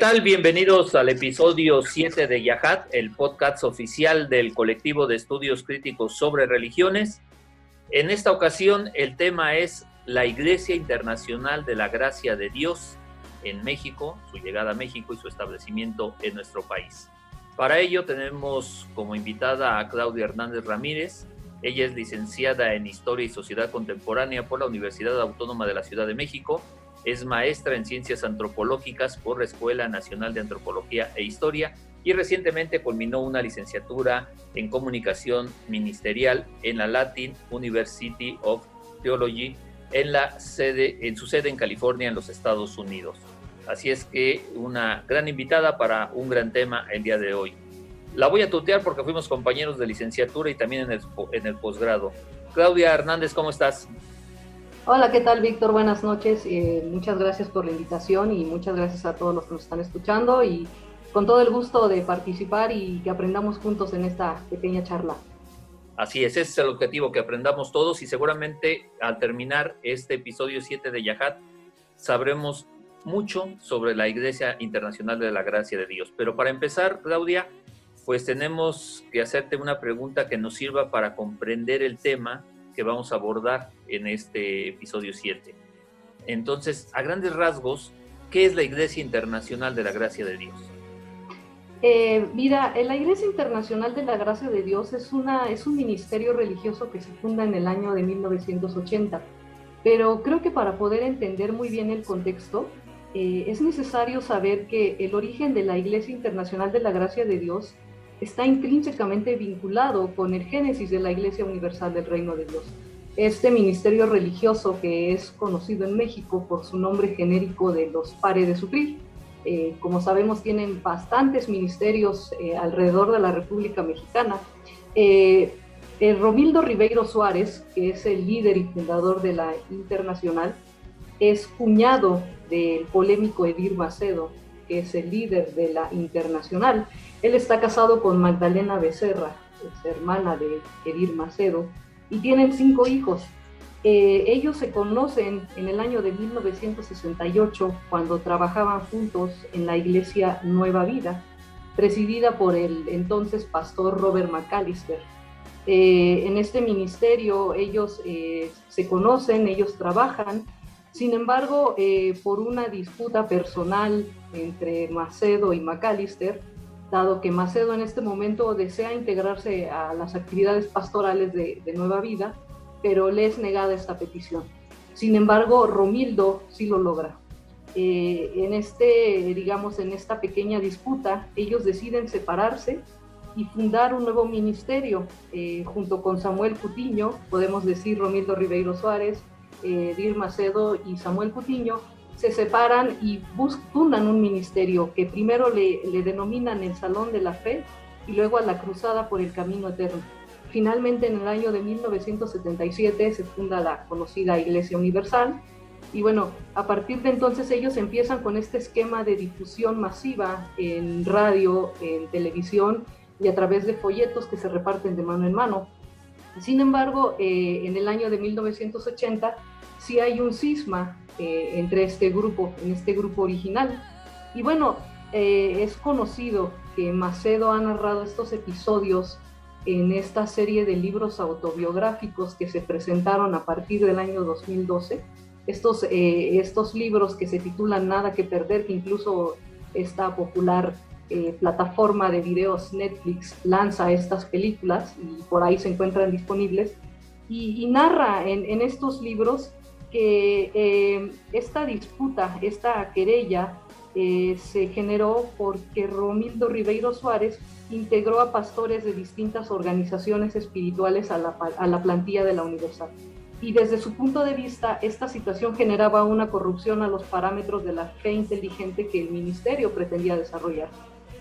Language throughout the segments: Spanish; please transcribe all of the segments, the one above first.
tal? Bienvenidos al episodio 7 de Yahat, el podcast oficial del colectivo de estudios críticos sobre religiones. En esta ocasión el tema es la Iglesia Internacional de la Gracia de Dios en México, su llegada a México y su establecimiento en nuestro país. Para ello tenemos como invitada a Claudia Hernández Ramírez. Ella es licenciada en Historia y Sociedad Contemporánea por la Universidad Autónoma de la Ciudad de México es maestra en Ciencias Antropológicas por la Escuela Nacional de Antropología e Historia y recientemente culminó una licenciatura en Comunicación Ministerial en la Latin University of Theology en, la sede, en su sede en California, en los Estados Unidos. Así es que una gran invitada para un gran tema el día de hoy. La voy a tutear porque fuimos compañeros de licenciatura y también en el, en el posgrado. Claudia Hernández, ¿cómo estás? Hola, ¿qué tal, Víctor? Buenas noches. Eh, muchas gracias por la invitación y muchas gracias a todos los que nos están escuchando y con todo el gusto de participar y que aprendamos juntos en esta pequeña charla. Así es, ese es el objetivo, que aprendamos todos y seguramente al terminar este episodio 7 de Yahat sabremos mucho sobre la Iglesia Internacional de la Gracia de Dios. Pero para empezar, Claudia, pues tenemos que hacerte una pregunta que nos sirva para comprender el tema que vamos a abordar en este episodio 7. Entonces, a grandes rasgos, ¿qué es la Iglesia Internacional de la Gracia de Dios? Eh, mira, la Iglesia Internacional de la Gracia de Dios es, una, es un ministerio religioso que se funda en el año de 1980, pero creo que para poder entender muy bien el contexto, eh, es necesario saber que el origen de la Iglesia Internacional de la Gracia de Dios está intrínsecamente vinculado con el génesis de la Iglesia Universal del Reino de Dios. Este ministerio religioso que es conocido en México por su nombre genérico de los Pares de Sufrir. Eh, como sabemos, tienen bastantes ministerios eh, alrededor de la República Mexicana. Eh, Romildo Ribeiro Suárez, que es el líder y fundador de la Internacional, es cuñado del polémico Edir Macedo, que es el líder de la Internacional. Él está casado con Magdalena Becerra, es hermana de Edir Macedo, y tienen cinco hijos. Eh, ellos se conocen en el año de 1968 cuando trabajaban juntos en la iglesia Nueva Vida, presidida por el entonces pastor Robert McAllister. Eh, en este ministerio ellos eh, se conocen, ellos trabajan, sin embargo, por una disputa personal entre Macedo y McAllister, dado que Macedo en este momento desea integrarse a las actividades pastorales de, Nueva Vida, pero le es negada esta petición. Sin embargo, Romildo sí lo logra. Eh, en este, digamos, en esta pequeña disputa, ellos deciden separarse y fundar un nuevo ministerio eh, junto con Samuel Cutiño, podemos decir Romildo Ribeiro Suárez, eh, Dir Macedo y Samuel Cutiño, se separan y fundan un ministerio que primero le, denominan el Salón de la Fe y luego a la Cruzada por el Camino Eterno. Finalmente, en el año de 1977 se funda la conocida Iglesia Universal y bueno, a partir de entonces ellos empiezan con este esquema de difusión masiva en radio, en televisión y a través de folletos que se reparten de mano en mano. Sin embargo, eh, en el año de 1980 sí hay un cisma eh, entre este grupo, en este grupo original. Y bueno, eh, es conocido que Macedo ha narrado estos episodios en esta serie de libros autobiográficos que se presentaron a partir del año 2012. Estos, eh, estos libros que se titulan Nada que Perder, que incluso esta popular eh, plataforma de videos Netflix lanza estas películas y por ahí se encuentran disponibles y, narra en, estos libros que eh, esta disputa, esta querella eh, se generó porque Romildo Ribeiro Suárez integró a pastores de distintas organizaciones espirituales a la, a la plantilla de la Universal y desde su punto de vista esta situación generaba una corrupción a los parámetros de la fe inteligente que el ministerio pretendía desarrollar.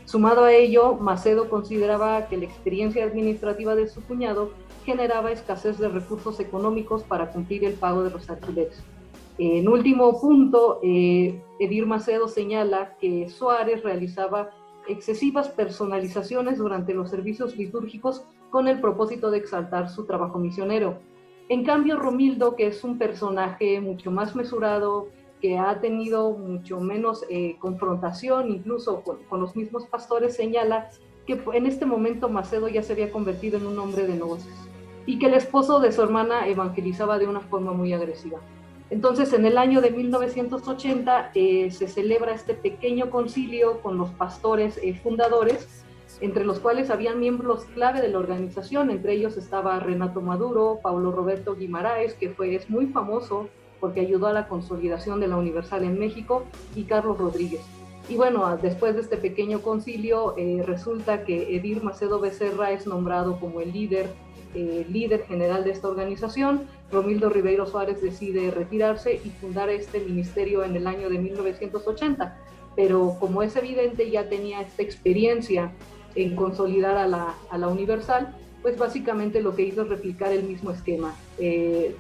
Sumado a ello, Macedo consideraba que la experiencia administrativa de su cuñado generaba escasez de recursos económicos para cumplir el pago de los alquileres. En último punto, eh, Edir Macedo señala que Suárez realizaba excesivas personalizaciones durante los servicios litúrgicos con el propósito de exaltar su trabajo misionero en cambio, Romildo, que es un personaje mucho más mesurado, que ha tenido mucho menos eh, confrontación, incluso con, los mismos pastores, señala que en este momento Macedo ya se había convertido en un hombre de negocios y que el esposo de su hermana evangelizaba de una forma muy agresiva. Entonces, en el año de 1980 eh, se celebra este pequeño concilio con los pastores eh, fundadores entre los cuales habían miembros clave de la organización, entre ellos estaba Renato Maduro, Paulo Roberto Guimaraes, que fue, es muy famoso porque ayudó a la consolidación de la Universal en México, y Carlos Rodríguez. Y bueno, después de este pequeño concilio, eh, resulta que Edir Macedo Becerra es nombrado como el líder, eh, líder general de esta organización. Romildo Ribeiro Suárez decide retirarse y fundar este ministerio en el año de 1980. Pero como es evidente, ya tenía esta experiencia en consolidar a la, a la Universal, pues básicamente lo que hizo es replicar el mismo esquema, eh,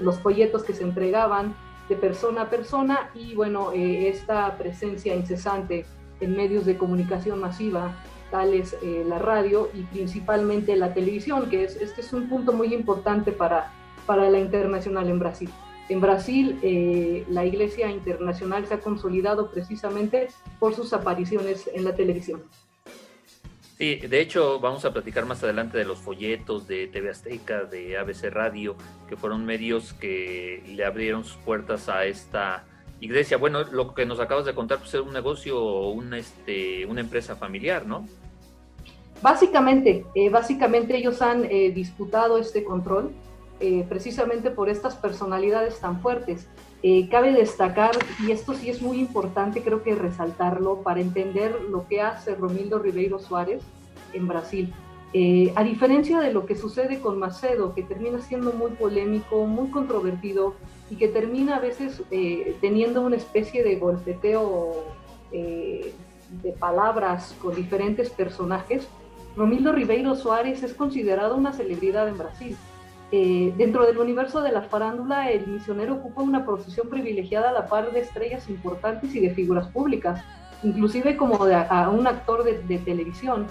los folletos que se entregaban de persona a persona y bueno, eh, esta presencia incesante en medios de comunicación masiva, tales eh, la radio y principalmente la televisión, que es, este es un punto muy importante para, para la internacional en Brasil. En Brasil, la Iglesia Internacional se ha consolidado precisamente por sus apariciones en la televisión. Sí, de hecho vamos a platicar más adelante de los folletos de TV Azteca, de ABC Radio, que fueron medios que le abrieron sus puertas a esta iglesia. Bueno, lo que nos acabas de contar pues es un negocio, una, este, una empresa familiar, ¿no? Básicamente, eh, básicamente ellos han eh, disputado este control eh, precisamente por estas personalidades tan fuertes. cabe destacar, y esto sí es muy importante, creo que resaltarlo para entender lo que hace Romildo Ribeiro Suárez, en Brasil. A diferencia de lo que sucede con Macedo, que termina siendo muy polémico, muy controvertido y que termina a veces teniendo una especie de golpeteo de palabras con diferentes personajes, Romildo Ribeiro Suárez es considerado una celebridad en Brasil. dentro del universo de la farándula, el misionero ocupa una posición privilegiada a la par de estrellas importantes y de figuras públicas, inclusive como de, un actor de, de televisión.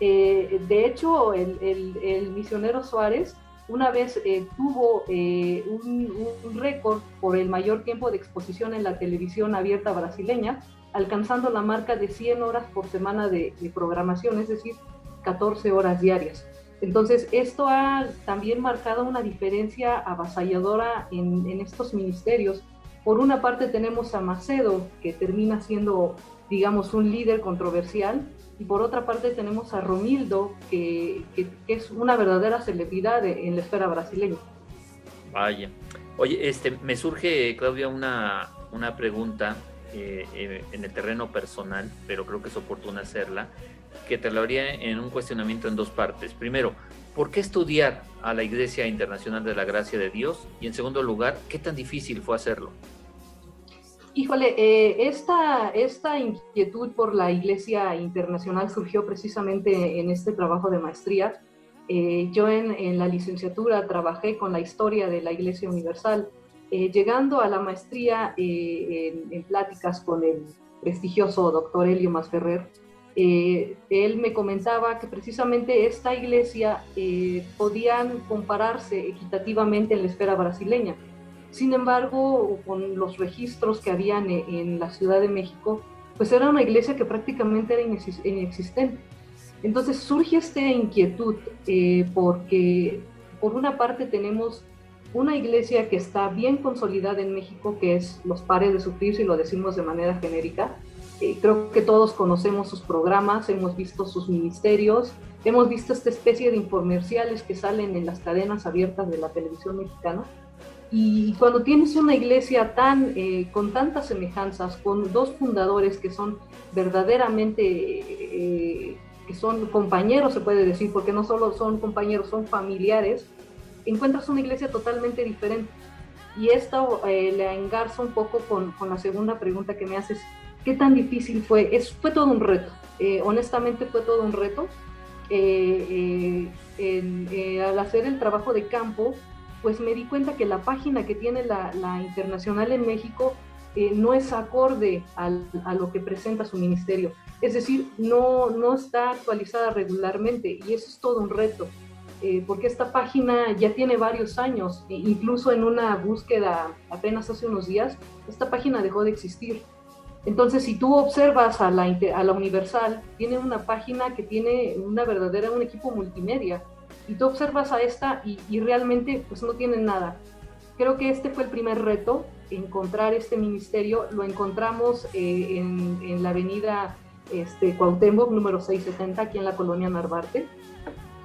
Eh, de hecho, el, misionero Suárez una vez eh, tuvo eh, un, récord por el mayor tiempo de exposición en la televisión abierta brasileña, alcanzando la marca de 100 horas por semana de, programación, es decir, 14 horas diarias. Entonces, esto ha también marcado una diferencia avasalladora en, en estos ministerios. Por una parte tenemos a Macedo, que termina siendo, digamos, un líder controversial, y por otra parte tenemos a Romildo, que, es una verdadera celebridad en la esfera brasileña. Vaya. Oye, este, me surge, Claudia, una, una pregunta eh, eh, en el terreno personal, pero creo que es oportuna hacerla, que te la haría en un cuestionamiento en dos partes. Primero, ¿por qué estudiar a la Iglesia Internacional de la Gracia de Dios? Y en segundo lugar, ¿qué tan difícil fue hacerlo? Híjole, eh, esta, esta inquietud por la Iglesia Internacional surgió precisamente en este trabajo de maestría. Eh, yo en, la licenciatura trabajé con la historia de la Iglesia Universal, eh, llegando a la maestría en, en, pláticas con el prestigioso doctor Elio Masferrer. Él me comentaba que precisamente esta iglesia podían compararse equitativamente en la esfera brasileña sin embargo, con los registros que habían e, en la Ciudad de México, pues era una iglesia que prácticamente era inexistente. Entonces surge esta inquietud eh, porque por una parte tenemos una iglesia que está bien consolidada en México, que es los pares de sufrir, si lo decimos de manera genérica, Eh, creo que todos conocemos sus programas, hemos visto sus ministerios, hemos visto esta especie de infomerciales que salen en las cadenas abiertas de la televisión mexicana. Y cuando tienes una iglesia tan, eh, con tantas semejanzas, con dos fundadores que son verdaderamente, eh, que son compañeros, se puede decir, porque no solo son compañeros, son familiares, encuentras una iglesia totalmente diferente. Y esto eh, le engarza un poco con, con, la segunda pregunta que me haces, ¿qué tan difícil fue? Es, fue todo un reto, honestamente fue todo un reto. al hacer el trabajo de campo, pues me di cuenta que la página que tiene la, Internacional en México eh, no es acorde a lo que presenta su ministerio. Es decir, no, no está actualizada regularmente y eso es todo un reto, eh, porque esta página ya tiene varios años, e incluso en una búsqueda apenas hace unos días, esta página dejó de existir. Entonces, si tú observas a la, Universal, tiene una página que tiene una verdadera, un equipo multimedia, y tú observas a esta y, realmente pues no tienen nada. Creo que este fue el primer reto, encontrar este ministerio. Lo encontramos eh, en, la avenida este, Cuauhtémoc, número 670, aquí en la colonia Narvarte.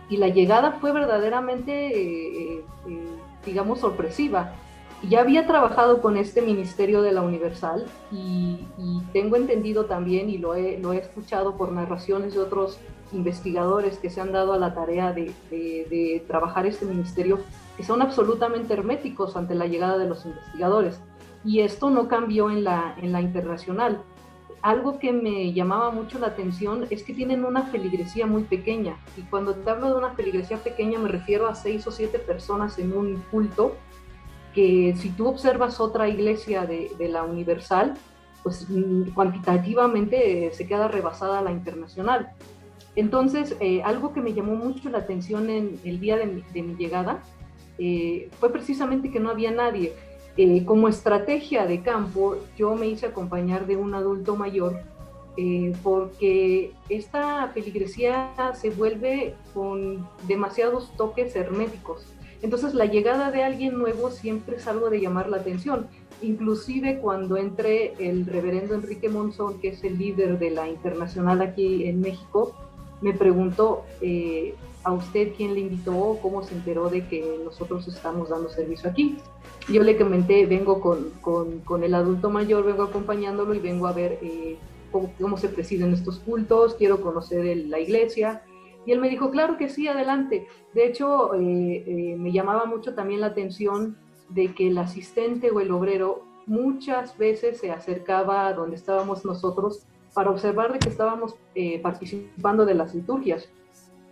Y la llegada fue verdaderamente, eh, eh, digamos, sorpresiva. Ya había trabajado con este ministerio de la Universal y, y tengo entendido también, y lo he, lo he escuchado por narraciones de otros investigadores que se han dado a la tarea de, trabajar este ministerio, que son absolutamente herméticos ante la llegada de los investigadores. Y esto no cambió en la, en la internacional. Algo que me llamaba mucho la atención es que tienen una feligresía muy pequeña. Y cuando te hablo de una feligresía pequeña me refiero a seis o siete personas en un culto, si tú observas otra iglesia de, la Universal, pues mm, cuantitativamente se queda rebasada la internacional. Entonces, eh, algo que me llamó mucho la atención en el día de mi, llegada eh, fue precisamente que no había nadie. Eh, como estrategia de campo, yo me hice acompañar de un adulto mayor porque esta peligresía se vuelve con demasiados toques herméticos. Entonces, la llegada de alguien nuevo siempre es algo de llamar la atención. Inclusive cuando entre el reverendo Enrique Monzón, que es el líder de la internacional aquí en México, me preguntó eh, a usted quién le invitó, cómo se enteró de que nosotros estamos dando servicio aquí. Yo le comenté, vengo con, con, con el adulto mayor, vengo acompañándolo y vengo a ver eh, cómo, se presiden estos cultos, quiero conocer la iglesia. Y él me dijo, claro que sí, adelante. De hecho, eh, me llamaba mucho también la atención de que el asistente o el obrero muchas veces se acercaba a donde estábamos nosotros para observar de que estábamos eh, participando de las liturgias.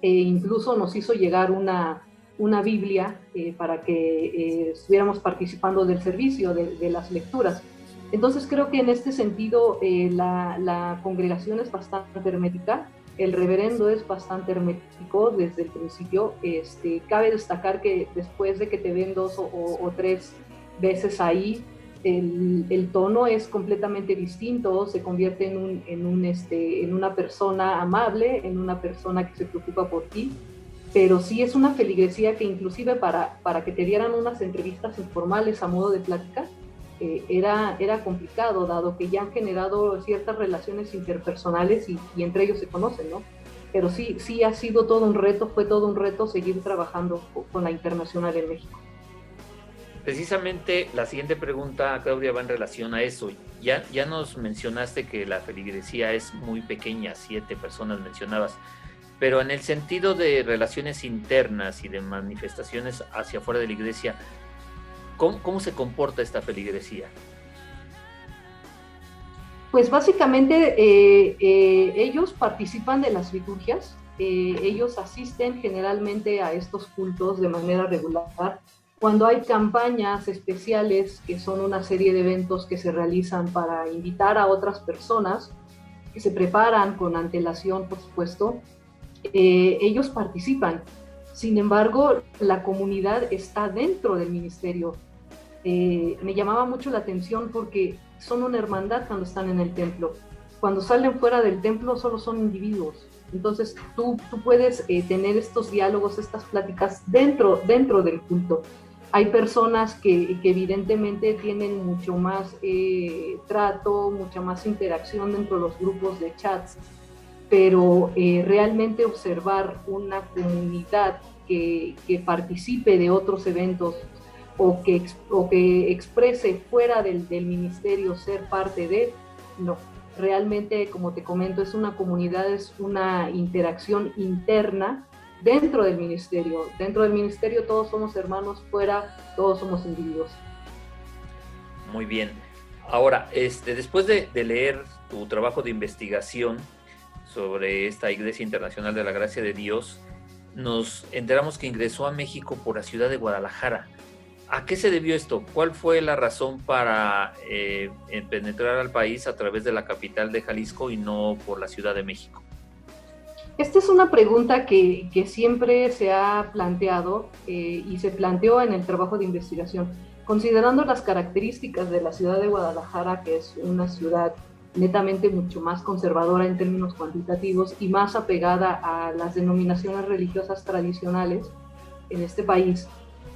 E incluso nos hizo llegar una, una Biblia eh, para que eh, estuviéramos participando del servicio, de, las lecturas. Entonces creo que en este sentido la, la, congregación es bastante hermética, el reverendo es bastante hermético desde el principio. Este, cabe destacar que después de que te ven dos o, o tres veces ahí, el, tono es completamente distinto, se convierte en, un, en, un, este, en una persona amable, en una persona que se preocupa por ti, pero sí es una feligresía que inclusive para, para que te dieran unas entrevistas informales a modo de plática, eh, era, era complicado, dado que ya han generado ciertas relaciones interpersonales y, y, entre ellos se conocen, ¿no? Pero sí, sí ha sido todo un reto, fue todo un reto seguir trabajando con la internacional en México. Precisamente la siguiente pregunta, Claudia, va en relación a eso. Ya, ya nos mencionaste que la feligresía es muy pequeña, siete personas mencionabas, pero en el sentido de relaciones internas y de manifestaciones hacia afuera de la iglesia, ¿cómo, se comporta esta feligresía? Pues básicamente eh, eh, ellos participan de las liturgias, eh, ellos asisten generalmente a estos cultos de manera regular cuando hay campañas especiales, que son una serie de eventos que se realizan para invitar a otras personas, que se preparan con antelación, por supuesto, eh, ellos participan. Sin embargo, la comunidad está dentro del ministerio. Eh, me llamaba mucho la atención porque son una hermandad cuando están en el templo. Cuando salen fuera del templo solo son individuos. Entonces tú, tú puedes eh, tener estos diálogos, estas pláticas dentro, dentro del culto Hay personas que, evidentemente tienen mucho más eh, trato, mucha más interacción dentro de los grupos de chats, pero eh, realmente observar una comunidad que, participe de otros eventos o que, o que exprese fuera del, del ministerio ser parte de, no, realmente, como te comento, es una comunidad, es una interacción interna dentro del ministerio. Dentro del ministerio todos somos hermanos, fuera todos somos individuos. Muy bien. Ahora, este, después de, leer tu trabajo de investigación sobre esta Iglesia Internacional de la Gracia de Dios, nos enteramos que ingresó a México por la ciudad de Guadalajara. ¿A qué se debió esto? ¿Cuál fue la razón para eh, penetrar al país a través de la capital de Jalisco y no por la Ciudad de México? Esta es una pregunta que, siempre se ha planteado eh, y se planteó en el trabajo de investigación. Considerando las características de la ciudad de Guadalajara, que es una ciudad netamente mucho más conservadora en términos cuantitativos y más apegada a las denominaciones religiosas tradicionales en este país,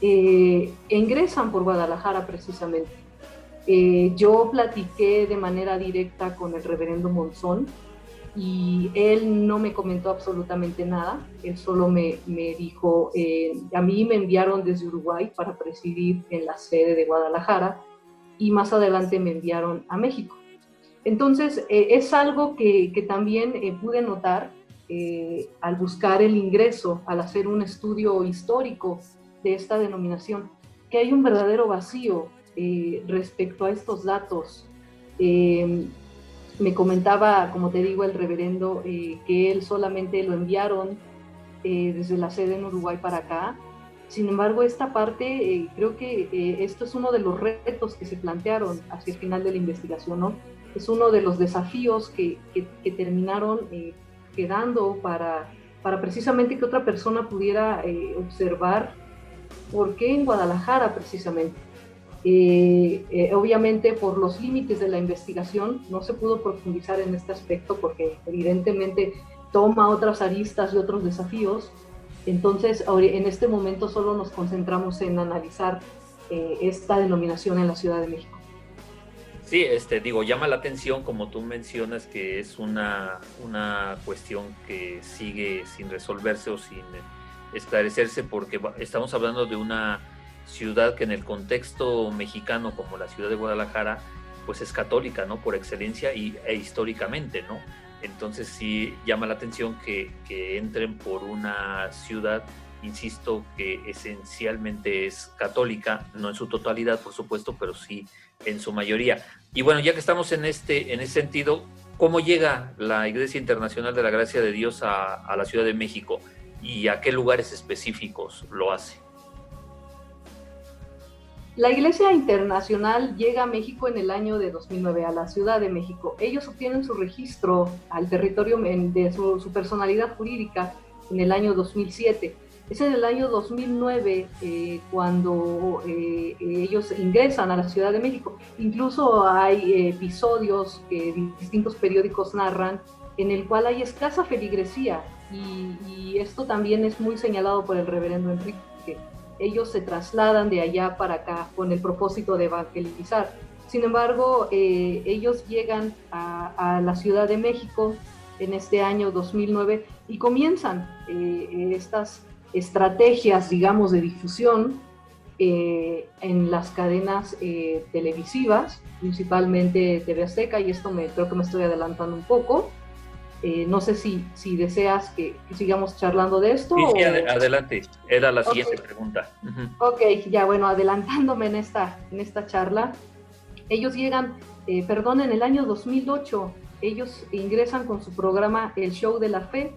eh, ingresan por Guadalajara precisamente. Eh, yo platiqué de manera directa con el reverendo Monzón y él no me comentó absolutamente nada, él solo me, me dijo, eh, a mí me enviaron desde Uruguay para presidir en la sede de Guadalajara y más adelante me enviaron a México. Entonces, es algo que, que también pude notar al buscar el ingreso, al hacer un estudio histórico de esta denominación, que hay un verdadero vacío eh, respecto a estos datos. Eh, me comentaba, como te digo, el reverendo, eh, que él solamente lo enviaron desde la sede en Uruguay para acá. Sin embargo, esta parte, creo que esto es uno de los retos que se plantearon hacia el final de la investigación, ¿no? Es uno de los desafíos que, que, terminaron quedando para, para precisamente que otra persona pudiera observar ¿Por qué en Guadalajara precisamente? Eh, eh, obviamente por los límites de la investigación no se pudo profundizar en este aspecto porque evidentemente toma otras aristas y otros desafíos. Entonces, en este momento solo nos concentramos en analizar eh, esta denominación en la Ciudad de México. Sí, este, digo, llama la atención, como tú mencionas, que es una, una cuestión que sigue sin resolverse o sin esclarecerse porque estamos hablando de una ciudad que en el contexto mexicano como la ciudad de Guadalajara pues es católica, ¿no? Por excelencia y, e históricamente, ¿no? Entonces sí llama la atención que, que entren por una ciudad, insisto, que esencialmente es católica, no en su totalidad, por supuesto, pero sí en su mayoría. Y bueno, ya que estamos en este, en ese sentido, ¿cómo llega la Iglesia Internacional de la Gracia de Dios a, a la Ciudad de México? Y a qué lugares específicos lo hace? La Iglesia Internacional llega a México en el año de 2009, a la Ciudad de México. Ellos obtienen su registro al territorio de su, personalidad jurídica en el año 2007. Es en el año 2009 eh, cuando eh, ellos ingresan a la Ciudad de México. Incluso hay episodios que distintos periódicos narran en el cual hay escasa feligresía y, esto también es muy señalado por el reverendo Enrique, que ellos se trasladan de allá para acá con el propósito de evangelizar. Sin embargo, eh, ellos llegan a, la Ciudad de México en este año 2009 y comienzan eh, estas estrategias, digamos, de difusión eh, en las cadenas televisivas, principalmente TV Azteca, y esto me, creo que me estoy adelantando un poco. Eh, no sé si, si deseas que, sigamos charlando de esto. Sí, adelante. Era la siguiente pregunta. Ok, ya bueno, adelantándome en esta, en esta charla. Ellos llegan, eh, perdón, en el año 2008, ellos ingresan con su programa El Show de la Fe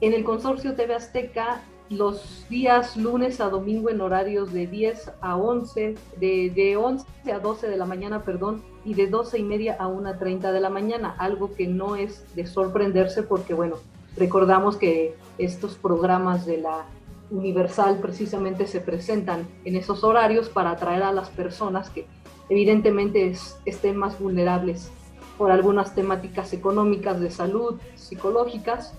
en el consorcio TV Azteca los días lunes a domingo en horarios de 10 a 11, de, de 11 a 12 de la mañana, perdón, y de 12 y media a 1.30 de la mañana, algo que no es de sorprenderse porque, bueno, recordamos que estos programas de la Universal precisamente se presentan en esos horarios para atraer a las personas que evidentemente estén más vulnerables por algunas temáticas económicas, de salud, psicológicas.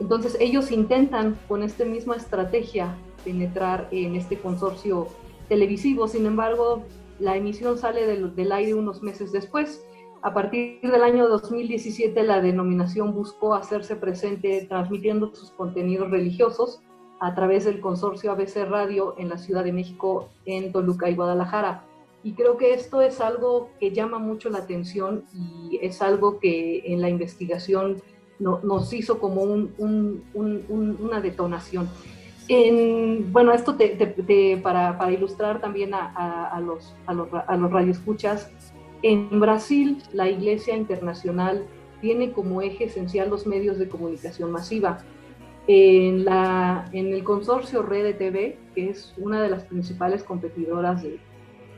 Entonces ellos intentan con esta misma estrategia penetrar en este consorcio televisivos. Sin embargo, la emisión sale del, del aire unos meses después. A partir del año 2017, la denominación buscó hacerse presente transmitiendo sus contenidos religiosos a través del consorcio ABC Radio en la Ciudad de México, en Toluca y Guadalajara. Y creo que esto es algo que llama mucho la atención y es algo que en la investigación nos hizo como una detonación. En, bueno, esto para, para, ilustrar también a, los, a, los, a los radioescuchas, en Brasil la Iglesia Internacional tiene como eje esencial los medios de comunicación masiva. En, la, el consorcio Red TV, que es una de las principales competidoras de,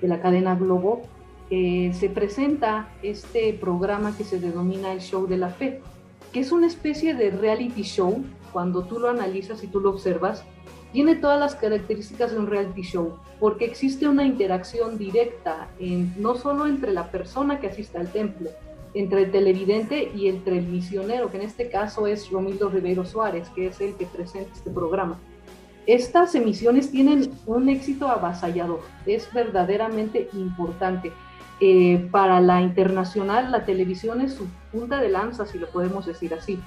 de la cadena Globo, eh, se presenta este programa que se denomina el Show de la Fe, que es una especie de reality show, cuando tú lo analizas y tú lo observas, tiene todas las características de un reality show, porque existe una interacción directa, no solo entre la persona que asiste al templo, entre el televidente y entre el misionero, que en este caso es Romildo Ribeiro Suárez, que es el que presenta este programa. Estas emisiones tienen un éxito avasallador, es verdaderamente importante. Eh, para la internacional, la televisión es su punta de lanza, si lo podemos decir así.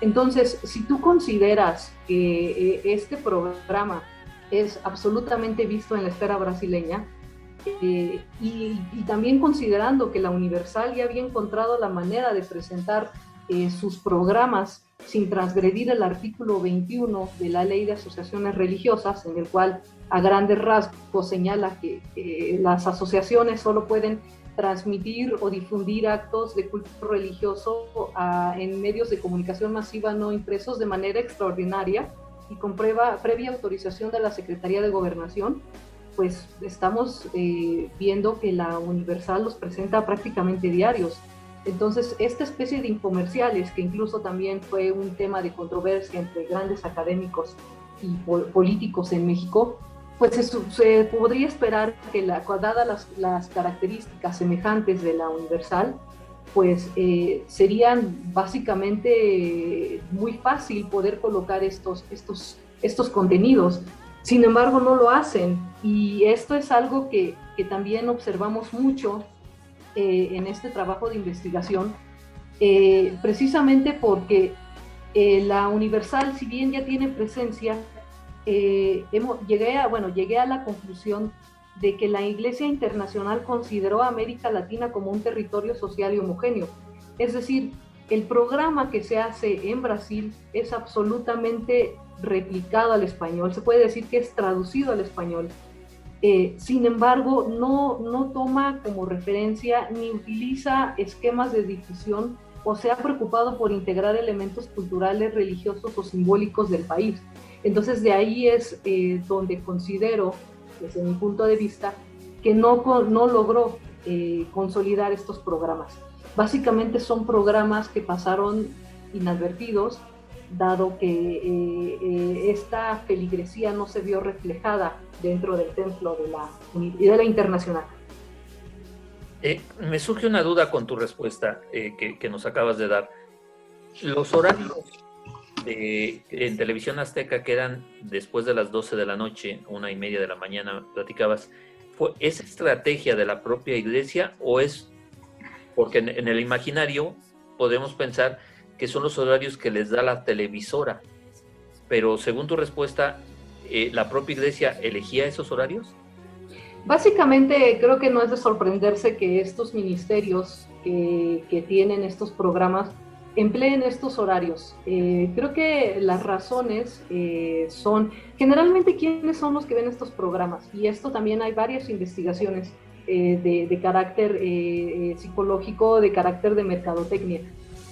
Entonces, si tú consideras que eh, este programa es absolutamente visto en la esfera brasileña, eh, y, también considerando que la Universal ya había encontrado la manera de presentar sus programas sin transgredir el artículo 21 de la Ley de Asociaciones Religiosas, en el cual a grandes rasgos señala que las asociaciones solo pueden transmitir o difundir actos de culto religioso en medios de comunicación masiva no impresos de manera extraordinaria y con prueba, previa autorización de la Secretaría de Gobernación, pues estamos eh, viendo que la Universal los presenta prácticamente diarios. Entonces, esta especie de infomerciales, que incluso también fue un tema de controversia entre grandes académicos y políticos en México, pues se, podría esperar que la, dadas las, características semejantes de la universal, pues eh, serían básicamente muy fácil poder colocar estos, estos, estos contenidos. Sin embargo, no lo hacen y esto es algo que, también observamos mucho eh, en este trabajo de investigación, eh, precisamente porque la Universal, si bien ya tiene presencia, eh, llegué, a, bueno, llegué a la conclusión de que la Iglesia Internacional consideró a América Latina como un territorio social y homogéneo. Es decir, el programa que se hace en Brasil es absolutamente replicado al español, se puede decir que es traducido al español. Eh, sin embargo, no, no toma como referencia ni utiliza esquemas de difusión o se ha preocupado por integrar elementos culturales, religiosos o simbólicos del país. Entonces de ahí es eh, donde considero, desde mi punto de vista, que no, no logró eh, consolidar estos programas. Básicamente son programas que pasaron inadvertidos, dado que eh, esta feligresía no se vio reflejada dentro del templo de la, de la internacional. me surge una duda con tu respuesta que, que, nos acabas de dar. Los horarios en televisión azteca quedan después de las 12 de la noche, una y media de la mañana, platicabas, ¿fue, ¿es estrategia de la propia iglesia o es porque en, el imaginario podemos pensar que son los horarios que les da la televisora, pero según tu respuesta, eh, ¿la propia iglesia elegía esos horarios? Básicamente creo que no es de sorprenderse que estos ministerios que, que tienen estos programas empleen estos horarios. Eh, creo que las razones eh, son generalmente quiénes son los que ven estos programas. Y esto también hay varias investigaciones eh, de, carácter psicológico, de carácter de mercadotecnia.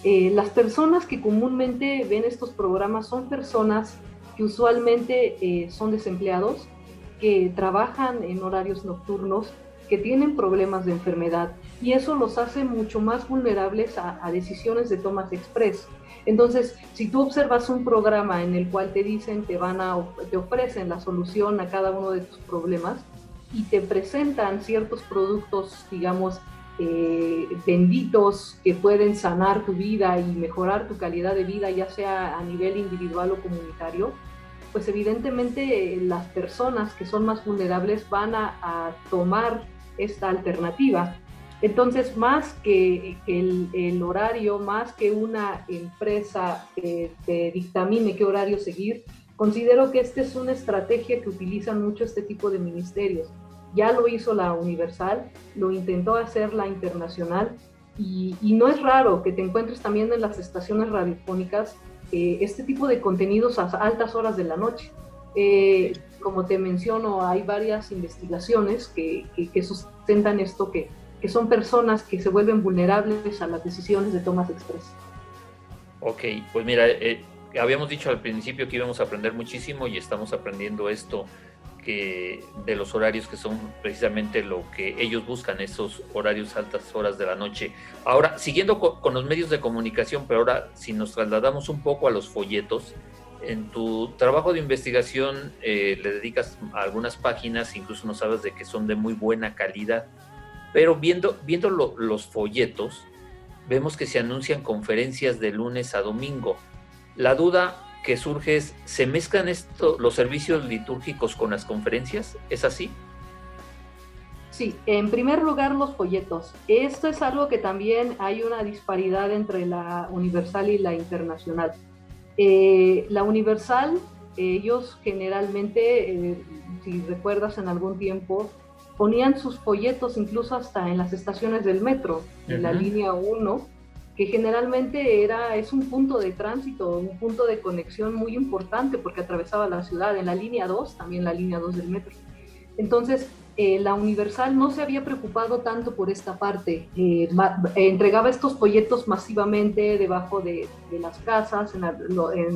las personas que comúnmente ven estos programas son personas que usualmente son desempleados, que trabajan en horarios nocturnos, que tienen problemas de enfermedad y eso los hace mucho más vulnerables a, decisiones de tomas express. Entonces, si tú observas un programa en el cual te dicen, te van a, te ofrecen la solución a cada uno de tus problemas y te presentan ciertos productos, digamos, eh, benditos que pueden sanar tu vida y mejorar tu calidad de vida, ya sea a nivel individual o comunitario, pues evidentemente las personas que son más vulnerables van a, tomar esta alternativa. Entonces, más que, el, horario, más que una empresa te dictamine qué horario seguir, considero que esta es una estrategia que utilizan mucho este tipo de ministerios. Ya lo hizo la Universal, lo intentó hacer la Internacional y, no es raro que te encuentres también en las estaciones radiofónicas eh, este tipo de contenidos a altas horas de la noche. Eh, como te menciono, hay varias investigaciones que, que, sustentan esto, que, que, son personas que se vuelven vulnerables a las decisiones de tomas expresas. Ok, pues mira, eh, habíamos dicho al principio que íbamos a aprender muchísimo y estamos aprendiendo esto que de los horarios que son precisamente lo que ellos buscan, esos horarios altas horas de la noche. Ahora, siguiendo con, los medios de comunicación, pero ahora si nos trasladamos un poco a los folletos, en tu trabajo de investigación eh, le dedicas algunas páginas, incluso nos sabes de que son de muy buena calidad, pero viendo, viendo los folletos, vemos que se anuncian conferencias de lunes a domingo. La duda que surge es, ¿se mezclan esto, los servicios litúrgicos con las conferencias? ¿Es así? Sí, en primer lugar los folletos. Esto es algo que también hay una disparidad entre la universal y la internacional. Eh, la universal, ellos generalmente, eh, si recuerdas en algún tiempo, ponían sus folletos incluso hasta en las estaciones del metro, en la línea 1, que generalmente era, es un punto de tránsito, un punto de conexión muy importante porque atravesaba la ciudad, en la línea 2, también la línea 2 del metro. Entonces, eh, la Universal no se había preocupado tanto por esta parte, eh, entregaba estos folletos masivamente debajo de, las casas, en,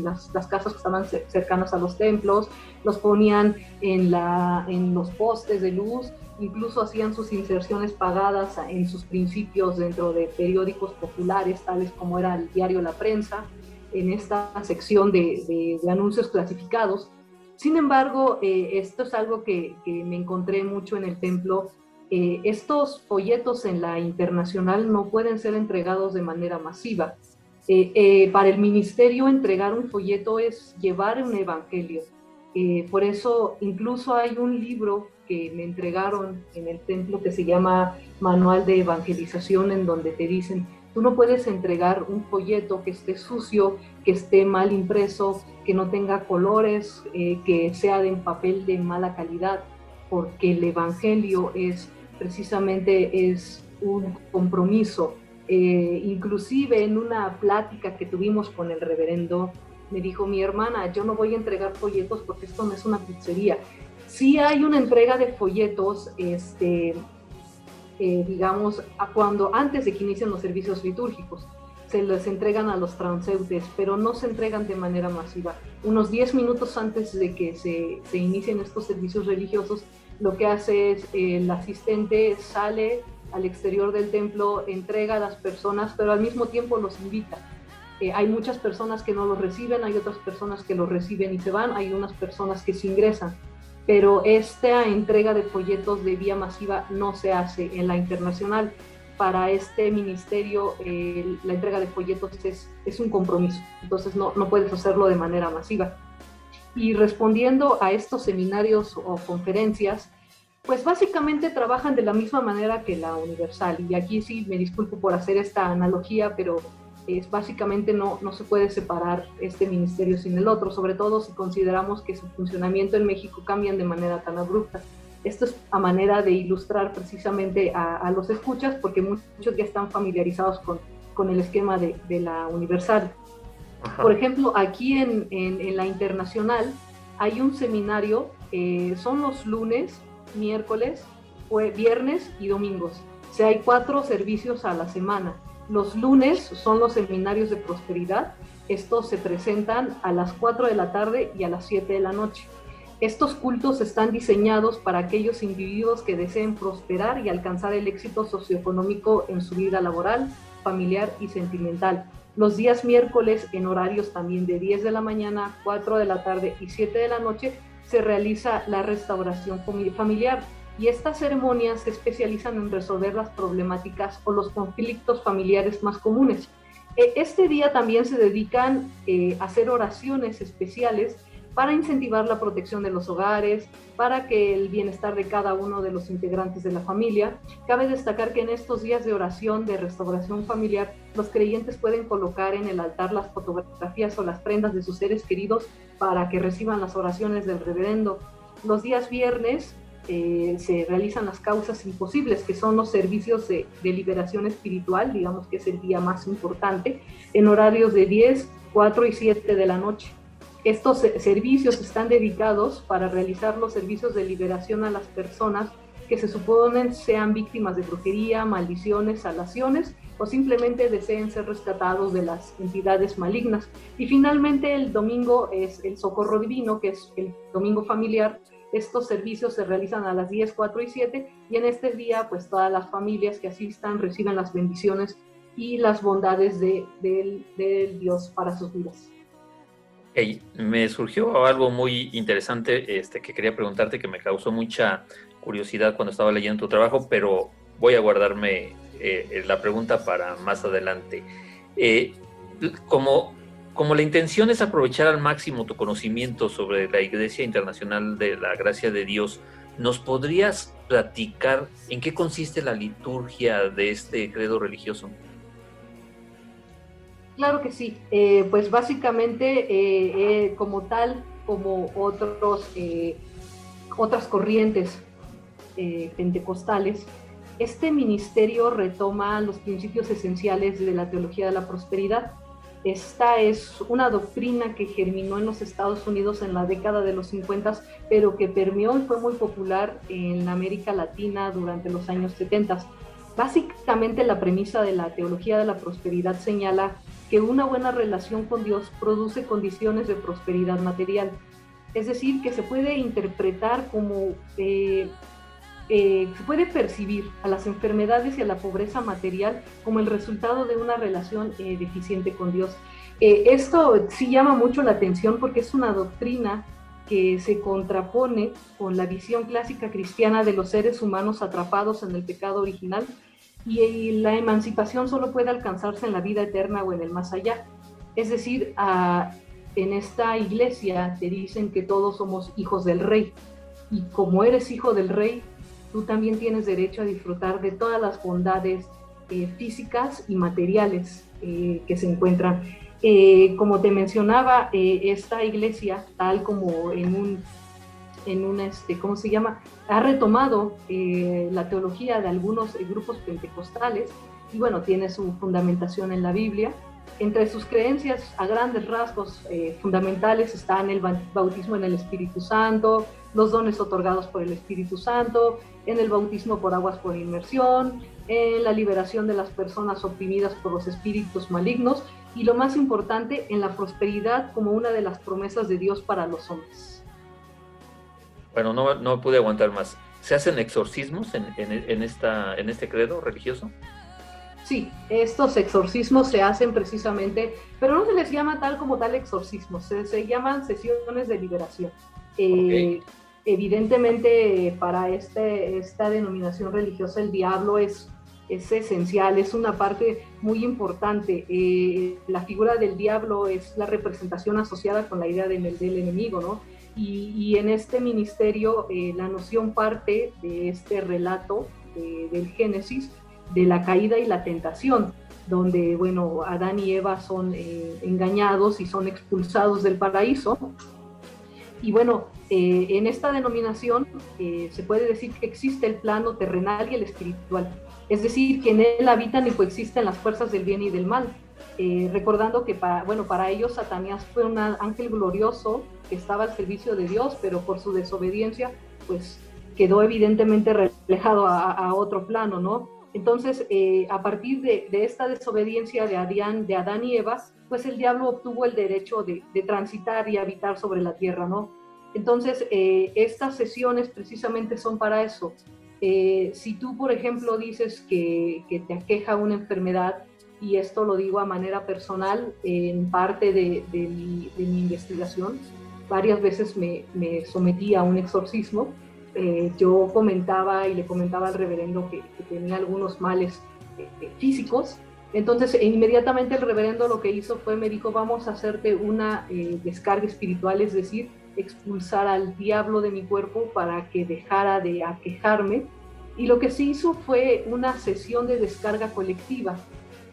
las, las, casas que estaban cercanas a los templos, los ponían en, la, en los postes de luz incluso hacían sus inserciones pagadas en sus principios dentro de periódicos populares, tales como era el diario La Prensa, en esta sección de, anuncios clasificados. Sin embargo, eh, esto es algo que, me encontré mucho en el templo. Eh, estos folletos en la internacional no pueden ser entregados de manera masiva. Eh, para el ministerio entregar un folleto es llevar un evangelio. por eso incluso hay un libro que me entregaron en el templo que se llama Manual de Evangelización, en donde te dicen, tú no puedes entregar un folleto que esté sucio, que esté mal impreso, que no tenga colores, eh, que sea de papel de mala calidad, porque el Evangelio es precisamente es un compromiso. Eh, inclusive en una plática que tuvimos con el reverendo, me dijo mi hermana, yo no voy a entregar folletos porque esto no es una pizzería, sí hay una entrega de folletos, este, eh, digamos, a cuando antes de que inicien los servicios litúrgicos. Se les entregan a los transeúntes, pero no se entregan de manera masiva. Unos 10 minutos antes de que se, se inicien estos servicios religiosos, lo que hace es el asistente sale al exterior del templo, entrega a las personas, pero al mismo tiempo los invita. Eh, hay muchas personas que no los reciben, hay otras personas que los reciben y se van, hay unas personas que se ingresan pero esta entrega de folletos de vía masiva no se hace en la internacional. Para este ministerio la entrega de folletos es, es un compromiso, entonces no, no, puedes hacerlo de manera masiva. Y respondiendo a estos seminarios o conferencias, pues básicamente trabajan de la misma manera que la universal. Y aquí sí me disculpo por hacer esta analogía, pero es básicamente no, no se puede separar este ministerio sin el otro, sobre todo si consideramos que su funcionamiento en México cambian de manera tan abrupta. Esto es a manera de ilustrar precisamente a, los escuchas, porque muchos ya están familiarizados con, con el esquema de, de la Universal. Por ejemplo, aquí en, en, la Internacional hay un seminario, eh, son los lunes, miércoles, viernes y domingos. O sea, hay cuatro servicios a la semana los lunes son los seminarios de prosperidad. Estos se presentan a las 4 de la tarde y a las 7 de la noche. Estos cultos están diseñados para aquellos individuos que deseen prosperar y alcanzar el éxito socioeconómico en su vida laboral, familiar y sentimental. Los días miércoles, en horarios también de 10 de la mañana, 4 de la tarde y 7 de la noche, se realiza la restauración familiar y estas ceremonias se especializan en resolver las problemáticas o los conflictos familiares más comunes. E, este día también se dedican eh, a hacer oraciones especiales para incentivar la protección de los hogares, para que el bienestar de cada uno de los integrantes de la familia. Cabe destacar que en estos días de oración de restauración familiar, los creyentes pueden colocar en el altar las fotografías o las prendas de sus seres queridos para que reciban las oraciones del reverendo. Los días viernes eh, se realizan las causas imposibles, que son los servicios de, liberación espiritual, digamos que es el día más importante, en horarios de 10, 4 y 7 de la noche. Estos servicios están dedicados para realizar los servicios de liberación a las personas que se suponen sean víctimas de brujería, maldiciones, salaciones o simplemente deseen ser rescatados de las entidades malignas. Y finalmente el domingo es el socorro divino, que es el domingo familiar. Estos servicios se realizan a las 10, 4 y 7 y en este día pues todas las familias que asistan reciben las bendiciones y las bondades de, de Dios para sus vidas me surgió algo muy interesante este, que quería preguntarte, que me causó mucha curiosidad cuando estaba leyendo tu trabajo, pero voy a guardarme eh, la pregunta para más adelante. Eh, como, como la intención es aprovechar al máximo tu conocimiento sobre la Iglesia Internacional de la Gracia de Dios, ¿nos podrías platicar en qué consiste la liturgia de este credo religioso? Claro que sí, eh, pues básicamente eh, eh, como tal, como otros, otras corrientes pentecostales, este ministerio retoma los principios esenciales de la teología de la prosperidad. Esta es una doctrina que germinó en los Estados Unidos en la década de los 50, pero que permeó y fue muy popular en América Latina durante los años 70. Básicamente la premisa de la teología de la prosperidad señala que una buena relación con Dios produce condiciones de prosperidad material. Es decir, que se puede interpretar como, eh, eh, se puede percibir a las enfermedades y a la pobreza material como el resultado de una relación eh, deficiente con Dios. esto sí llama mucho la atención porque es una doctrina que se contrapone con la visión clásica cristiana de los seres humanos atrapados en el pecado original y la emancipación solo puede alcanzarse en la vida eterna o en el más allá. Es decir, en esta iglesia te dicen que todos somos hijos del rey y como eres hijo del rey, tú también tienes derecho a disfrutar de todas las bondades eh, físicas y materiales eh, que se encuentran. Eh, como te mencionaba, esta iglesia, tal como en un en un, este, ¿cómo se llama? Ha retomado la teología de algunos grupos pentecostales y bueno, tiene su fundamentación en la Biblia. Entre sus creencias a grandes rasgos eh, fundamentales están el bautismo en el Espíritu Santo, los dones otorgados por el Espíritu Santo, en el bautismo por aguas por inmersión, en la liberación de las personas oprimidas por los espíritus malignos y lo más importante, en la prosperidad como una de las promesas de Dios para los hombres. Bueno, no, no pude aguantar más. ¿Se hacen exorcismos en, esta, en este credo religioso? Sí, estos exorcismos se hacen precisamente, pero no se les llama tal como tal exorcismos, se, llaman sesiones de liberación. Eh, evidentemente, para este, esta denominación religiosa, el diablo es, es esencial, es una parte muy importante. Eh, la figura del diablo es la representación asociada con la idea del, del enemigo, ¿no? Y, en este ministerio eh, la noción parte de este relato del Génesis, de la caída y la tentación, donde, bueno, Adán y Eva son eh, engañados y son expulsados del paraíso. Y bueno, eh, en esta denominación se puede decir que existe el plano terrenal y el espiritual, es decir, que en él habitan y coexisten las fuerzas del bien y del mal. recordando que para, bueno, para ellos Satanías fue un ángel glorioso que estaba al servicio de Dios, pero por su desobediencia, pues quedó evidentemente reflejado a, otro plano, ¿no? Entonces, eh, a partir de, esta desobediencia de Adán, de Adán y Eva, pues el diablo obtuvo el derecho de, transitar y habitar sobre la tierra, ¿no? Entonces, eh, estas sesiones precisamente son para eso. Eh, si tú, por ejemplo, dices que, te aqueja una enfermedad, y esto lo digo a manera personal, en parte de mi investigación, varias veces me, sometí a un exorcismo. Eh, yo comentaba y le comentaba al reverendo que, tenía algunos males eh, físicos Entonces, e inmediatamente el reverendo lo que hizo fue, me dijo, vamos a hacerte una eh, descarga espiritual, es decir, expulsar al diablo de mi cuerpo para que dejara de aquejarme. Y lo que se hizo fue una sesión de descarga colectiva.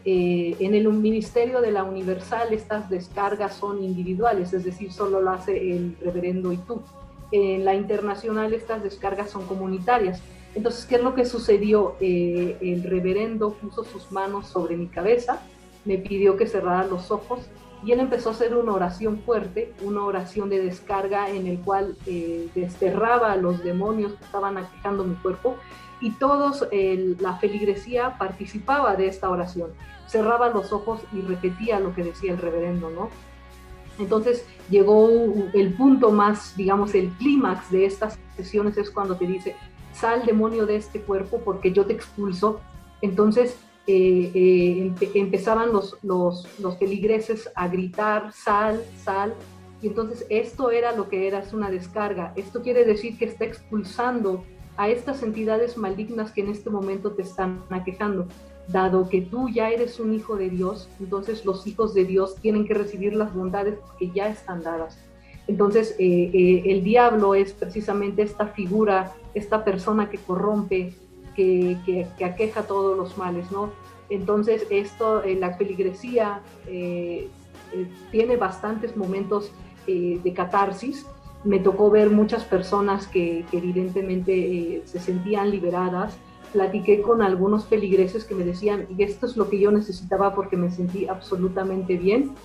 Eh, en el Ministerio de la Universal estas descargas son individuales, es decir, solo lo hace el reverendo y tú. En la internacional estas descargas son comunitarias. Entonces, ¿qué es lo que sucedió? Eh, el reverendo puso sus manos sobre mi cabeza, me pidió que cerrara los ojos y él empezó a hacer una oración fuerte, una oración de descarga en el cual eh, desterraba a los demonios que estaban aquejando mi cuerpo y todos, la feligresía participaba de esta oración. Cerraba los ojos y repetía lo que decía el reverendo, ¿no? Entonces llegó el punto más, digamos, el clímax de estas sesiones es cuando te dice, sal demonio de este cuerpo porque yo te expulso. Entonces eh, eh, empezaban los, los, feligreses a gritar, sal, sal. Y entonces esto era lo que era, es una descarga. Esto quiere decir que está expulsando a estas entidades malignas que en este momento te están aquejando. Dado que tú ya eres un hijo de Dios, entonces los hijos de Dios tienen que recibir las bondades que ya están dadas. Entonces, eh, eh, el diablo es precisamente esta figura, esta persona que corrompe, que, que, aqueja todos los males, ¿no? Entonces, esto, eh, la peligresía tiene bastantes momentos de catarsis. Me tocó ver muchas personas que evidentemente se sentían liberadas. Platiqué con algunos peligreses que me decían, y esto es lo que yo necesitaba porque me sentí absolutamente bien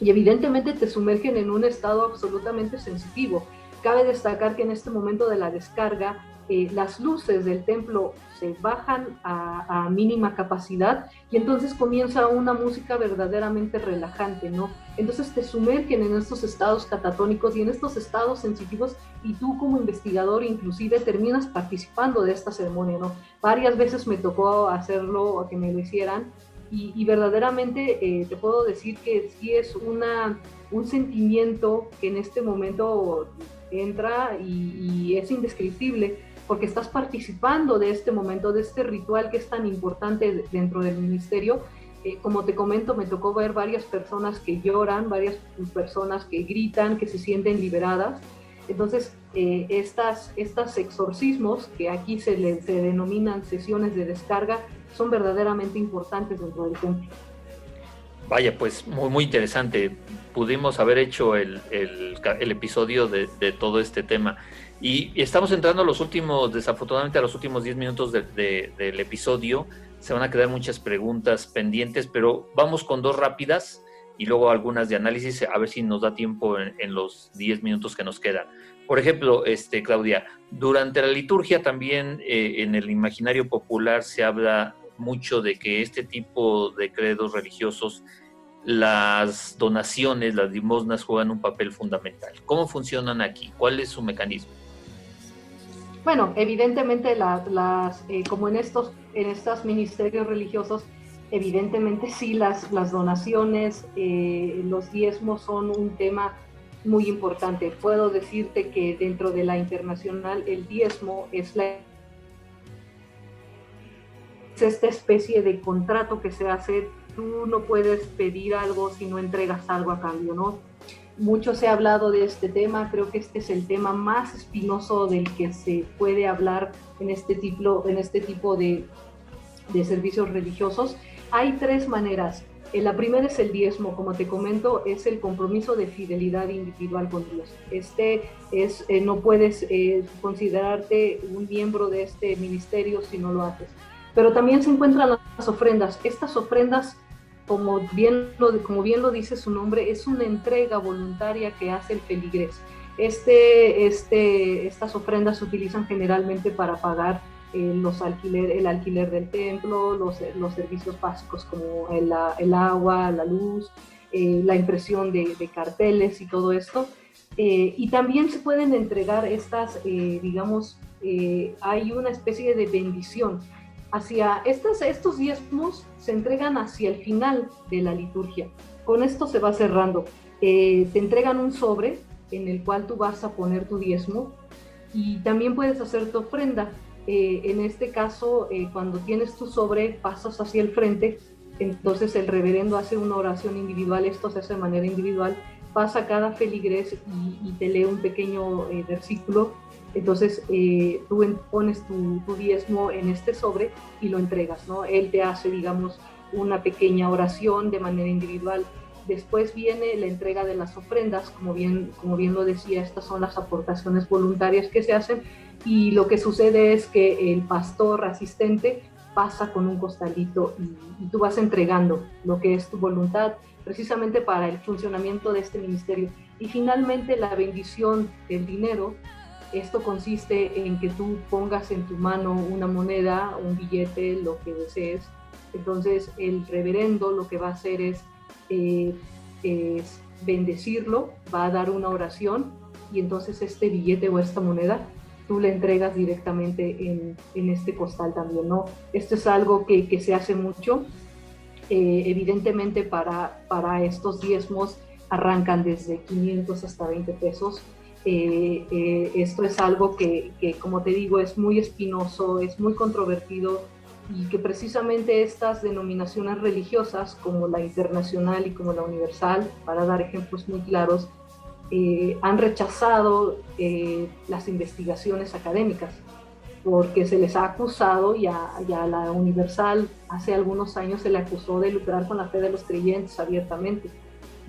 y evidentemente te sumergen en un estado absolutamente sensitivo. Cabe destacar que en este momento de la descarga, eh, las luces del templo bajan a, mínima capacidad y entonces comienza una música verdaderamente relajante, ¿no? Entonces te sumergen en estos estados catatónicos y en estos estados sensitivos y tú como investigador inclusive terminas participando de esta ceremonia, ¿no? Varias veces me tocó hacerlo o que me lo hicieran y, verdaderamente eh, te puedo decir que sí es una, un sentimiento que en este momento entra y, es indescriptible porque estás participando de este momento, de este ritual que es tan importante dentro del ministerio. Eh, como te comento, me tocó ver varias personas que lloran, varias personas que gritan, que se sienten liberadas. Entonces, eh, estas, estas exorcismos, que aquí se, le, se denominan sesiones de descarga, son verdaderamente importantes dentro del templo. Vaya, pues muy, muy interesante. Pudimos haber hecho el, el, episodio de, de, todo este tema. Y, estamos entrando a los últimos, desafortunadamente a los últimos 10 minutos de, del episodio. Se van a quedar muchas preguntas pendientes, pero vamos con dos rápidas y luego algunas de análisis, a ver si nos da tiempo en, en los 10 minutos que nos quedan. Por ejemplo, este, Claudia, durante la liturgia también eh, en el imaginario popular se habla mucho de que este tipo de credos religiosos, las donaciones, las limosnas juegan un papel fundamental. ¿Cómo funcionan aquí? ¿Cuál es su mecanismo? Bueno, evidentemente las, eh, como en estos, en estos ministerios religiosos, evidentemente sí las, las donaciones, eh, los diezmos son un tema muy importante. Puedo decirte que dentro de la internacional el diezmo es la es esta especie de contrato que se hace, tú no puedes pedir algo si no entregas algo a cambio, ¿no? Mucho se ha hablado de este tema, creo que este es el tema más espinoso del que se puede hablar en este tipo, en este tipo de, de servicios religiosos. Hay tres maneras. Eh, la primera es el diezmo, como te comento, es el compromiso de fidelidad individual con Dios. Este es, eh, no puedes eh, considerarte un miembro de este ministerio si no lo haces. Pero también se encuentran las ofrendas. Estas ofrendas, como bien lo, como bien lo dice su nombre, es una entrega voluntaria que hace el feligrés. Este, este, estas ofrendas se utilizan generalmente para pagar eh, los alquiler, el alquiler del templo, los, los servicios básicos como el, el agua, la luz, eh, la impresión de, de, carteles y todo esto. Eh, y también se pueden entregar estas, digamos, hay una especie de bendición hacia estos, diezmos se entregan hacia el final de la liturgia. Con esto se va cerrando. Eh, te entregan un sobre en el cual tú vas a poner tu diezmo y también puedes hacer tu ofrenda. Eh, en este caso, eh, cuando tienes tu sobre, pasas hacia el frente entonces el reverendo hace una oración individual, esto se hace de manera individual, pasa cada feligres y, te lee un pequeño eh, versículo, entonces eh, tú pones tu, tu, diezmo en este sobre y lo entregas, ¿no? Él te hace, digamos, una pequeña oración de manera individual. Después viene la entrega de las ofrendas, como bien, como bien lo decía, estas son las aportaciones voluntarias que se hacen y lo que sucede es que el pastor asistente pasa con un costalito y, tú vas entregando lo que es tu voluntad precisamente para el funcionamiento de este ministerio. Y finalmente la bendición del dinero, esto consiste en que tú pongas en tu mano una moneda, un billete, lo que desees. Entonces el reverendo lo que va a hacer es, eh, bendecirlo, va a dar una oración y entonces este billete o esta moneda tú le entregas directamente en, este costal también, ¿no? Esto es algo que, que se hace mucho. Eh, evidentemente para, para estos diezmos arrancan desde 500 hasta 20 pesos. Eh, eh, esto es algo que, que, como te digo, es muy espinoso, es muy controvertido y que precisamente estas denominaciones religiosas como la internacional y como la universal, para dar ejemplos muy claros, eh, han rechazado eh, las investigaciones académicas porque se les ha acusado y a, la Universal hace algunos años se le acusó de lucrar con la fe de los creyentes abiertamente.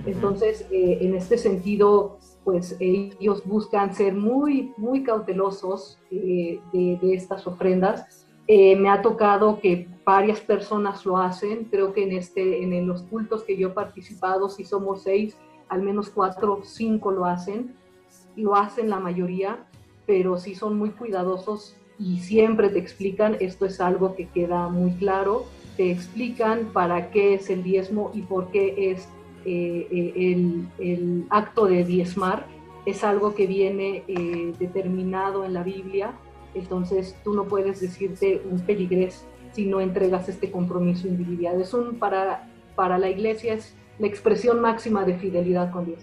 Entonces, eh, en este sentido, pues ellos buscan ser muy, muy cautelosos de, de, estas ofrendas. me ha tocado que varias personas lo hacen, creo que en, este, en los cultos que yo he participado, si somos seis, al menos cuatro cinco lo hacen, lo hacen la mayoría, pero sí son muy cuidadosos y siempre te explican, esto es algo que queda muy claro, te explican para qué es el diezmo y por qué es eh, el, acto de diezmar, es algo que viene eh, determinado en la Biblia, entonces tú no puedes decirte un peligrés si no entregas este compromiso individual. Es un, para, para la iglesia es la expresión máxima de fidelidad con Dios.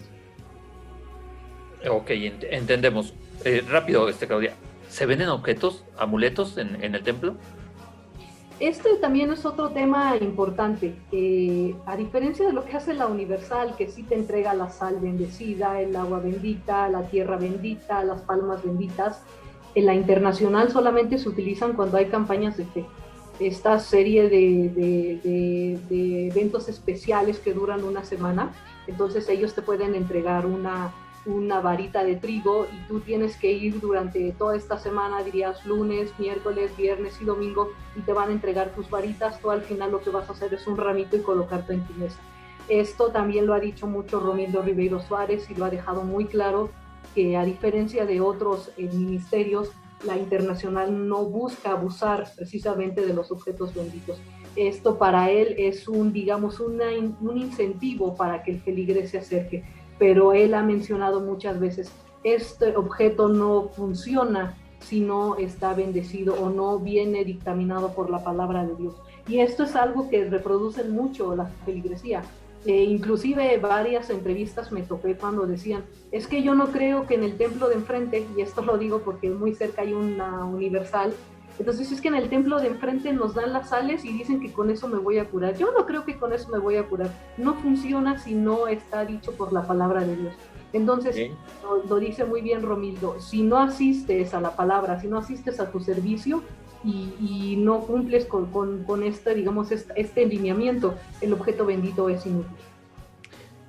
Ok, entendemos. Eh, rápido, este, Claudia. ¿Se venden objetos, amuletos en, el templo? Este también es otro tema importante. a diferencia de lo que hace la Universal, que sí te entrega la sal bendecida, el agua bendita, la tierra bendita, las palmas benditas, en la Internacional solamente se utilizan cuando hay campañas de fe esta serie de, eventos especiales que duran una semana. Entonces ellos te pueden entregar una, una varita de trigo y tú tienes que ir durante toda esta semana, dirías lunes, miércoles, viernes y domingo, y te van a entregar tus varitas. Tú al final lo que vas a hacer es un ramito y colocarte en tu mesa. Esto también lo ha dicho mucho Romildo Ribeiro Suárez y lo ha dejado muy claro que a diferencia de otros eh, ministerios, la internacional no busca abusar precisamente de los objetos benditos. Esto para él es un, digamos, un incentivo para que el feligre se acerque, pero él ha mencionado muchas veces, este objeto no funciona si no está bendecido o no viene dictaminado por la palabra de Dios. Y esto es algo que reproduce mucho la feligresía. Eh, inclusive varias entrevistas me topé cuando decían, es que yo no creo que en el templo de enfrente, y esto lo digo porque muy cerca hay una universal, entonces es que en el templo de enfrente nos dan las sales y dicen que con eso me voy a curar. Yo no creo que con eso me voy a curar. No funciona si no está dicho por la palabra de Dios. Entonces, lo, dice muy bien Romildo, si no asistes a la palabra, si no asistes a tu servicio, y, no cumples con, con, este, digamos, este, este lineamiento, el objeto bendito es inútil.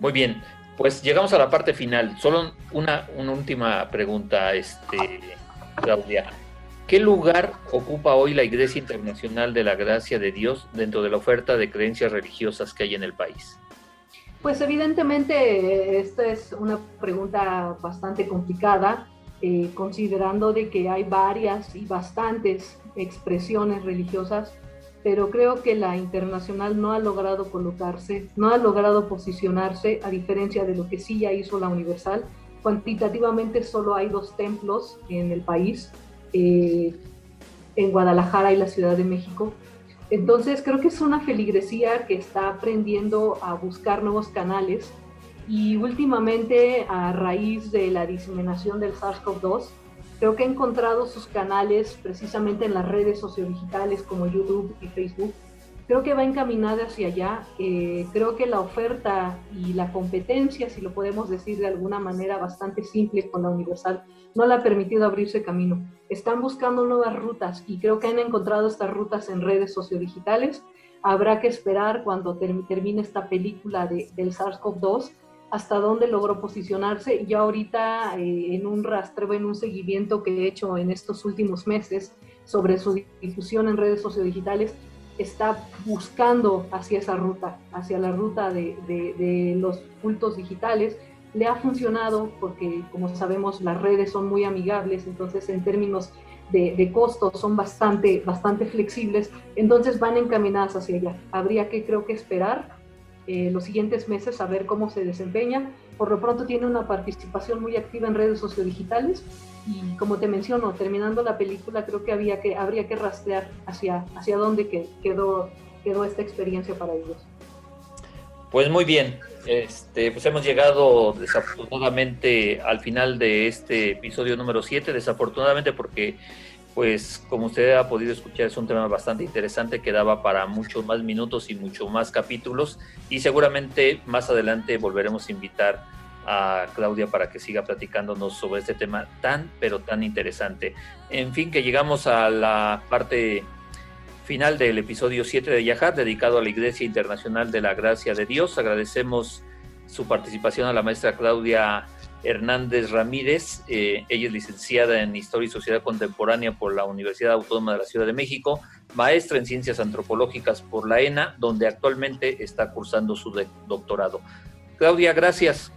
Muy bien, pues llegamos a la parte final. Solo una, una última pregunta, este, Claudia. ¿Qué lugar ocupa hoy la Iglesia Internacional de la Gracia de Dios dentro de la oferta de creencias religiosas que hay en el país? Pues evidentemente esta es una pregunta bastante complicada, eh, considerando de que hay varias y bastantes expresiones religiosas, pero creo que la internacional no ha logrado colocarse, no ha logrado posicionarse, a diferencia de lo que sí ya hizo la universal. Cuantitativamente solo hay dos templos en el país, eh, en Guadalajara y la Ciudad de México. Entonces creo que es una feligresía que está aprendiendo a buscar nuevos canales y últimamente a raíz de la diseminación del SARS-CoV-2, Creo que he encontrado sus canales precisamente en las redes sociodigitales como YouTube y Facebook creo que va encaminada hacia allá. Eh, creo que la oferta y la competencia, si lo podemos decir de alguna manera bastante simple con la Universal, no le ha permitido abrirse camino. Están buscando nuevas rutas y creo que han encontrado estas rutas en redes sociodigitales. Habrá que esperar cuando termine esta película de, del SARS-CoV-2 hasta dónde logró posicionarse. Yo ahorita eh, en un rastreo, en un seguimiento que he hecho en estos últimos meses sobre su difusión en redes sociodigitales, está buscando hacia esa ruta, hacia la ruta de, los cultos digitales. Le ha funcionado porque, como sabemos, las redes son muy amigables, entonces en términos de, costos son bastante, bastante flexibles, entonces van encaminadas hacia allá. Habría que, creo que, esperar eh, los siguientes meses a ver cómo se desempeña. Por lo pronto tiene una participación muy activa en redes sociodigitales y como te menciono, terminando la película, creo que, había que habría que rastrear hacia, hacia dónde quedó, quedó esta experiencia para ellos. Pues muy bien, este, pues hemos llegado desafortunadamente al final de este episodio número 7, desafortunadamente porque, pues como usted ha podido escuchar, es un tema bastante interesante que daba para muchos más minutos y mucho más capítulos y seguramente más adelante volveremos a invitar a Claudia para que siga platicándonos sobre este tema tan, pero tan interesante. En fin, que llegamos a la parte final del episodio 7 de Yahat, dedicado a la Iglesia Internacional de la Gracia de Dios. Agradecemos su participación a la maestra Claudia Hernández Ramírez. Eh, ella es licenciada en Historia y Sociedad Contemporánea por la Universidad Autónoma de la Ciudad de México, maestra en Ciencias Antropológicas por la ENA, donde actualmente está cursando su doctorado. Claudia, gracias.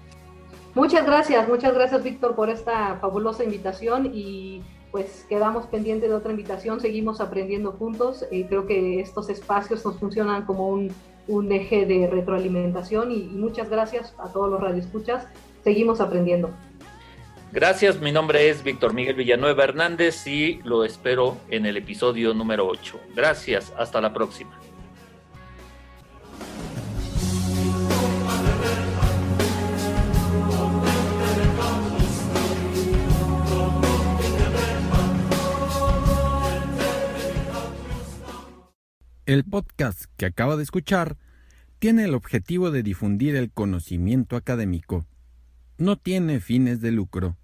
Muchas gracias, muchas gracias Víctor por esta fabulosa invitación y pues quedamos pendientes de otra invitación, seguimos aprendiendo juntos, eh, creo que estos espacios nos funcionan como un, eje de retroalimentación y, muchas gracias a todos los radioescuchas, seguimos aprendiendo. Gracias, mi nombre es Víctor Miguel Villanueva Hernández y lo espero en el episodio número 8. Gracias, hasta la próxima. El podcast que acaba de escuchar tiene el objetivo de difundir el conocimiento académico. No tiene fines de lucro.